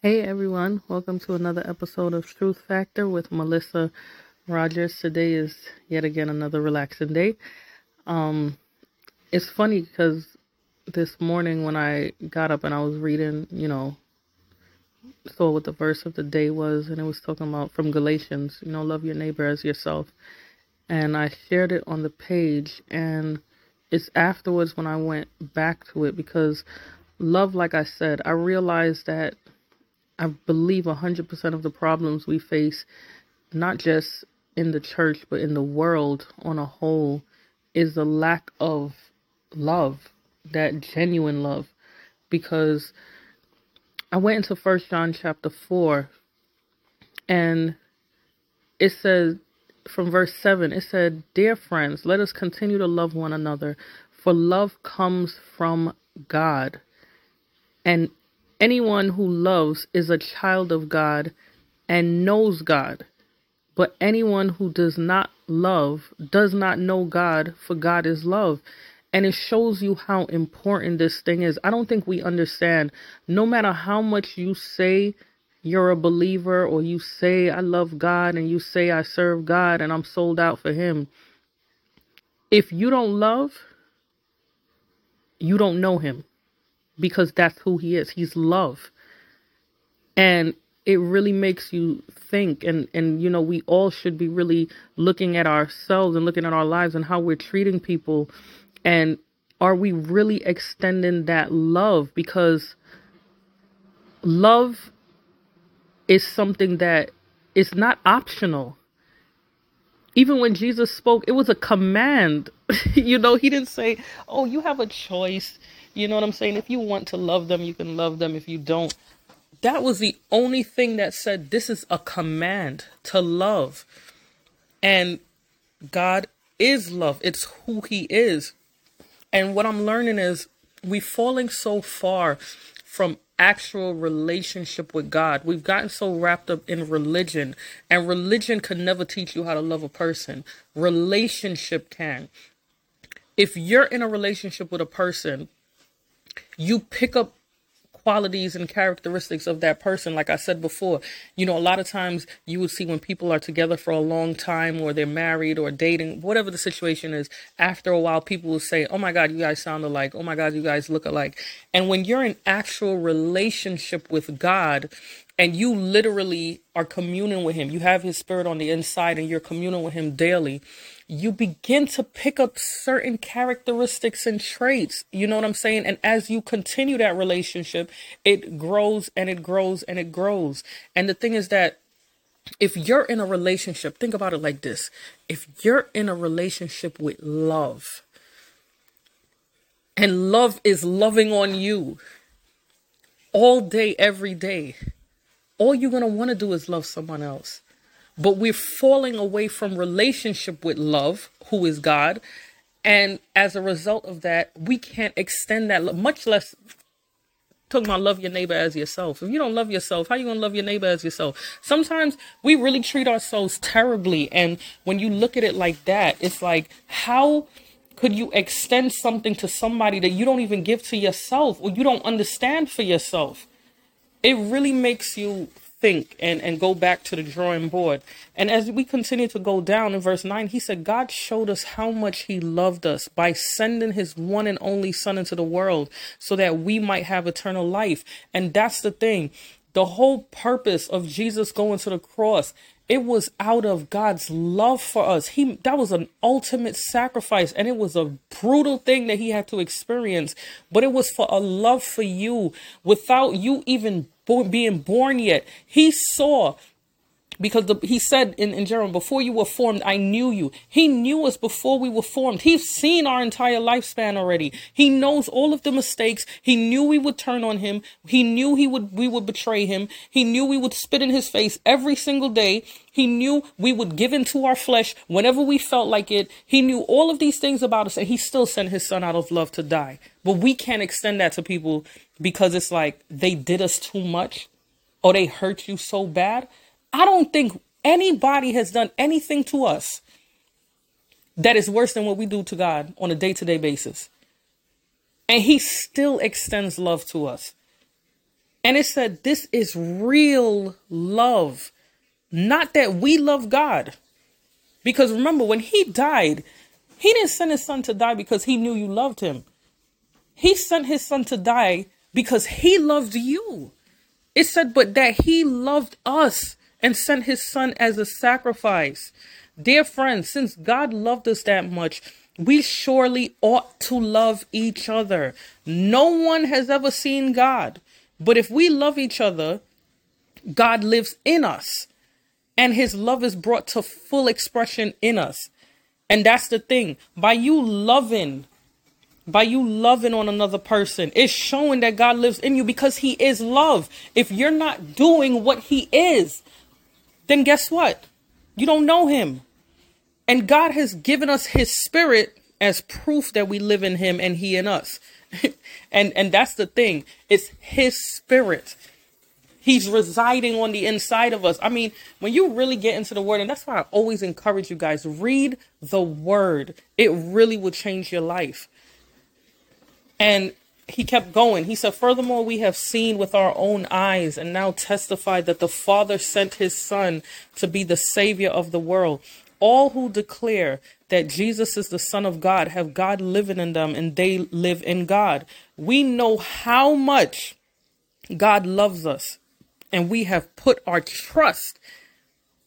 Hey everyone, welcome to another episode of Truth Factor with Melissa Rogers. Today is yet again another relaxing day. Um, it's funny because this morning when I got up and I was reading, you know, saw what the verse of the day was, and it was talking about from Galatians, you know, love your neighbor as yourself. And I shared it on the page, and it's afterwards when I went back to it because love, like I said, I realized that I believe 100% of the problems we face, not just in the church, but in the world on a whole, is the lack of love, that genuine love. Because I went into First John chapter 4, and it says, from verse 7, it said, Dear friends, let us continue to love one another, for love comes from God. And Anyone who loves is a child of God and knows God. But anyone who does not love does not know God, for God is love. And it shows you how important this thing is. I don't think we understand. No matter how much you say you're a believer, or you say, I love God, and you say, I serve God, and I'm sold out for Him, if you don't love, you don't know Him because that's who he is. He's love. And it really makes you think and and you know we all should be really looking at ourselves and looking at our lives and how we're treating people and are we really extending that love because love is something that is not optional even when Jesus spoke, it was a command. you know, he didn't say, Oh, you have a choice. You know what I'm saying? If you want to love them, you can love them. If you don't, that was the only thing that said this is a command to love. And God is love, it's who He is. And what I'm learning is we're falling so far from actual relationship with God. We've gotten so wrapped up in religion, and religion can never teach you how to love a person. Relationship can. If you're in a relationship with a person, you pick up qualities and characteristics of that person. Like I said before, you know, a lot of times you will see when people are together for a long time or they're married or dating, whatever the situation is, after a while, people will say, Oh my God, you guys sound alike. Oh my God, you guys look alike. And when you're in actual relationship with God, and you literally are communing with him. You have his spirit on the inside and you're communing with him daily you begin to pick up certain characteristics and traits. You know what I'm saying? And as you continue that relationship, it grows and it grows and it grows. And the thing is that if you're in a relationship, think about it like this if you're in a relationship with love, and love is loving on you all day, every day, all you're going to want to do is love someone else but we're falling away from relationship with love, who is God. And as a result of that, we can't extend that, much less talking about love your neighbor as yourself. If you don't love yourself, how you gonna love your neighbor as yourself? Sometimes we really treat ourselves terribly, and when you look at it like that, it's like how could you extend something to somebody that you don't even give to yourself or you don't understand for yourself? It really makes you think and, and go back to the drawing board. And as we continue to go down in verse 9, he said, God showed us how much he loved us by sending his one and only son into the world so that we might have eternal life. And that's the thing. The whole purpose of Jesus going to the cross it was out of God's love for us. He that was an ultimate sacrifice and it was a brutal thing that he had to experience, but it was for a love for you without you even being born yet. He saw because the, he said in, in Jeremiah, before you were formed, I knew you. He knew us before we were formed. He's seen our entire lifespan already. He knows all of the mistakes. He knew we would turn on him. He knew he would, we would betray him. He knew we would spit in his face every single day. He knew we would give into our flesh whenever we felt like it. He knew all of these things about us and he still sent his son out of love to die. But we can't extend that to people because it's like they did us too much or they hurt you so bad. I don't think anybody has done anything to us that is worse than what we do to God on a day to day basis. And He still extends love to us. And it said, This is real love. Not that we love God. Because remember, when he died, he didn't send his son to die because he knew you loved him. He sent his son to die because he loved you. It said, but that he loved us and sent his son as a sacrifice. Dear friends, since God loved us that much, we surely ought to love each other. No one has ever seen God. But if we love each other, God lives in us and his love is brought to full expression in us. And that's the thing. By you loving by you loving on another person. It's showing that God lives in you because He is love. If you're not doing what He is, then guess what? You don't know Him. And God has given us His Spirit as proof that we live in Him and He in us. and and that's the thing. It's His Spirit. He's residing on the inside of us. I mean, when you really get into the word, and that's why I always encourage you guys read the word. It really will change your life. And he kept going. He said, Furthermore, we have seen with our own eyes and now testify that the Father sent his Son to be the Savior of the world. All who declare that Jesus is the Son of God have God living in them and they live in God. We know how much God loves us and we have put our trust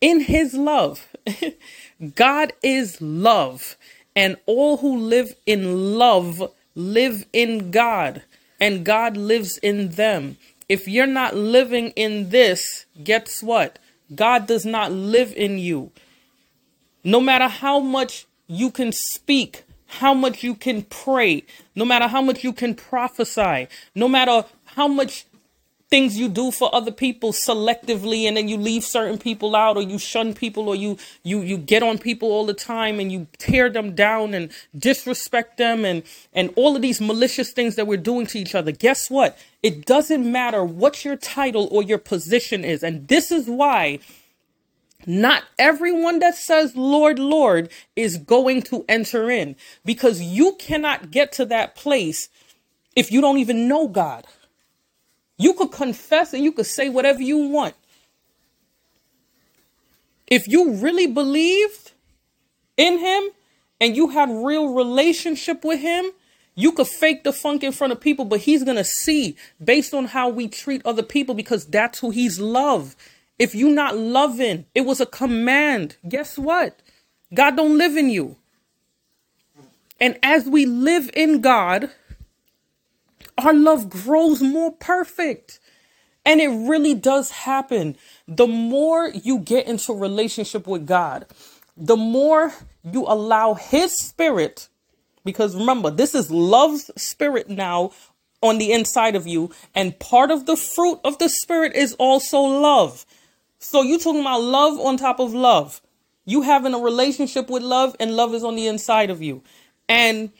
in his love. God is love, and all who live in love live in God and God lives in them. If you're not living in this, guess what? God does not live in you. No matter how much you can speak, how much you can pray, no matter how much you can prophesy, no matter how much things you do for other people selectively and then you leave certain people out or you shun people or you you you get on people all the time and you tear them down and disrespect them and and all of these malicious things that we're doing to each other. Guess what? It doesn't matter what your title or your position is. And this is why not everyone that says Lord, Lord is going to enter in. Because you cannot get to that place if you don't even know God. You could confess and you could say whatever you want. If you really believed in him and you had real relationship with him, you could fake the funk in front of people, but he's going to see based on how we treat other people because that's who he's love. If you not loving, it was a command. Guess what? God don't live in you. And as we live in God, our love grows more perfect. And it really does happen. The more you get into relationship with God, the more you allow his spirit because remember, this is love's spirit now on the inside of you and part of the fruit of the spirit is also love. So you talking about love on top of love. You having a relationship with love and love is on the inside of you. And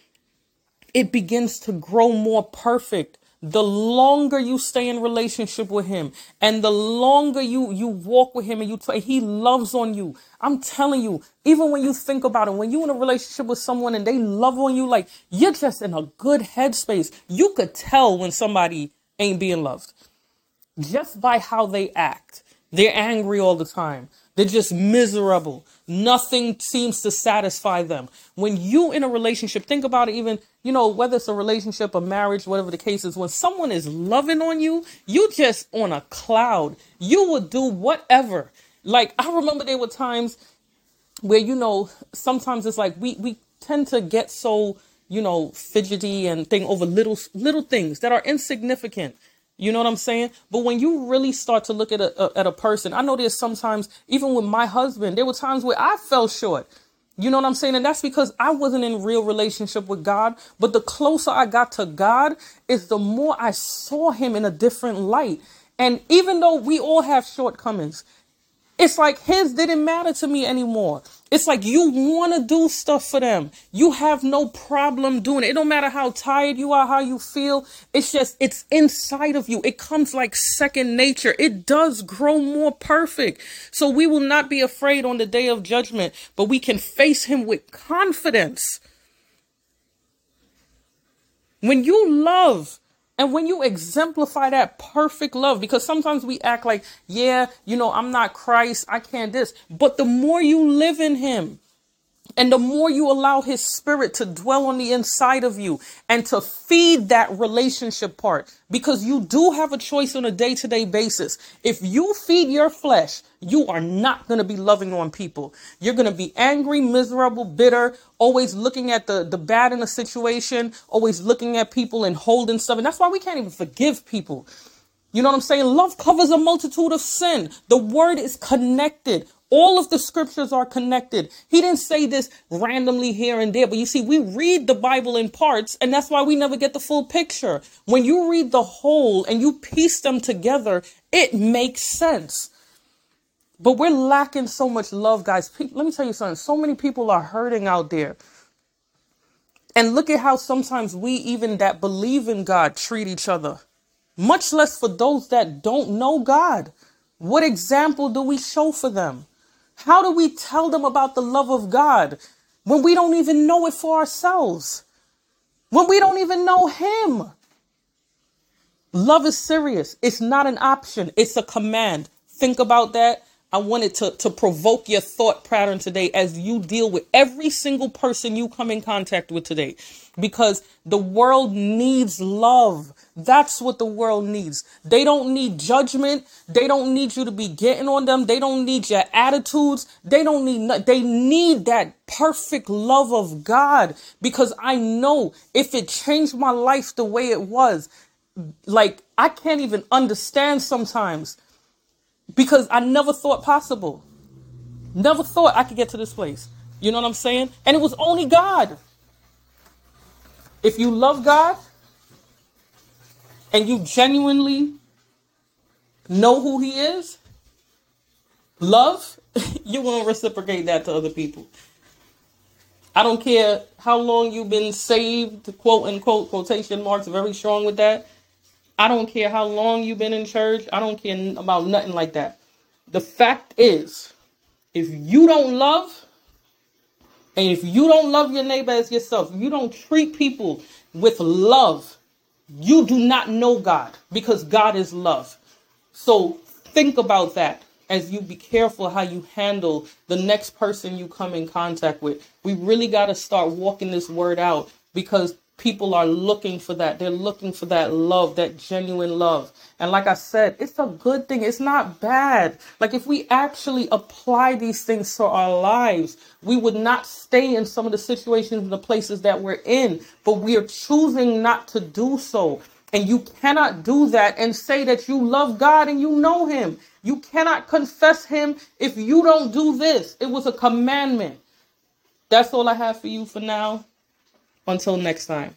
it begins to grow more perfect the longer you stay in relationship with him and the longer you you walk with him and you play he loves on you i'm telling you even when you think about it when you're in a relationship with someone and they love on you like you're just in a good headspace you could tell when somebody ain't being loved just by how they act they're angry all the time they're just miserable. Nothing seems to satisfy them. When you in a relationship, think about it even, you know, whether it's a relationship, a marriage, whatever the case is, when someone is loving on you, you just on a cloud. You will do whatever. Like I remember there were times where, you know, sometimes it's like we we tend to get so, you know, fidgety and thing over little little things that are insignificant you know what I'm saying? But when you really start to look at a, a, at a person, I know there's sometimes, even with my husband, there were times where I fell short. You know what I'm saying? And that's because I wasn't in real relationship with God. But the closer I got to God, is the more I saw him in a different light. And even though we all have shortcomings, it's like his didn't matter to me anymore. It's like you want to do stuff for them. You have no problem doing it. It don't matter how tired you are, how you feel. It's just, it's inside of you. It comes like second nature. It does grow more perfect. So we will not be afraid on the day of judgment, but we can face him with confidence. When you love, And when you exemplify that perfect love, because sometimes we act like, yeah, you know, I'm not Christ, I can't this. But the more you live in Him, and the more you allow his spirit to dwell on the inside of you and to feed that relationship part, because you do have a choice on a day to day basis. If you feed your flesh, you are not going to be loving on people. You're going to be angry, miserable, bitter, always looking at the, the bad in a situation, always looking at people and holding stuff. And that's why we can't even forgive people. You know what I'm saying? Love covers a multitude of sin. The word is connected. All of the scriptures are connected. He didn't say this randomly here and there, but you see, we read the Bible in parts, and that's why we never get the full picture. When you read the whole and you piece them together, it makes sense. But we're lacking so much love, guys. Let me tell you something. So many people are hurting out there. And look at how sometimes we, even that believe in God, treat each other. Much less for those that don't know God. What example do we show for them? How do we tell them about the love of God when we don't even know it for ourselves? When we don't even know Him? Love is serious. It's not an option, it's a command. Think about that. I wanted to, to provoke your thought pattern today as you deal with every single person you come in contact with today because the world needs love. That's what the world needs. They don't need judgment. They don't need you to be getting on them. They don't need your attitudes. They don't need, they need that perfect love of God because I know if it changed my life the way it was, like I can't even understand sometimes because I never thought possible. Never thought I could get to this place. You know what I'm saying? And it was only God. If you love God and you genuinely know who He is, love, you're going to reciprocate that to other people. I don't care how long you've been saved, quote unquote, quotation marks, very strong with that. I don't care how long you've been in church. I don't care about nothing like that. The fact is, if you don't love, and if you don't love your neighbor as yourself, you don't treat people with love, you do not know God because God is love. So think about that as you be careful how you handle the next person you come in contact with. We really got to start walking this word out because people are looking for that. They're looking for that love, that genuine love. And like I said, it's a good thing. It's not bad. Like if we actually apply these things to our lives, we would not stay in some of the situations and the places that we're in, but we are choosing not to do so. And you cannot do that and say that you love God and you know Him. You cannot confess Him if you don't do this. It was a commandment. That's all I have for you for now. Until next time.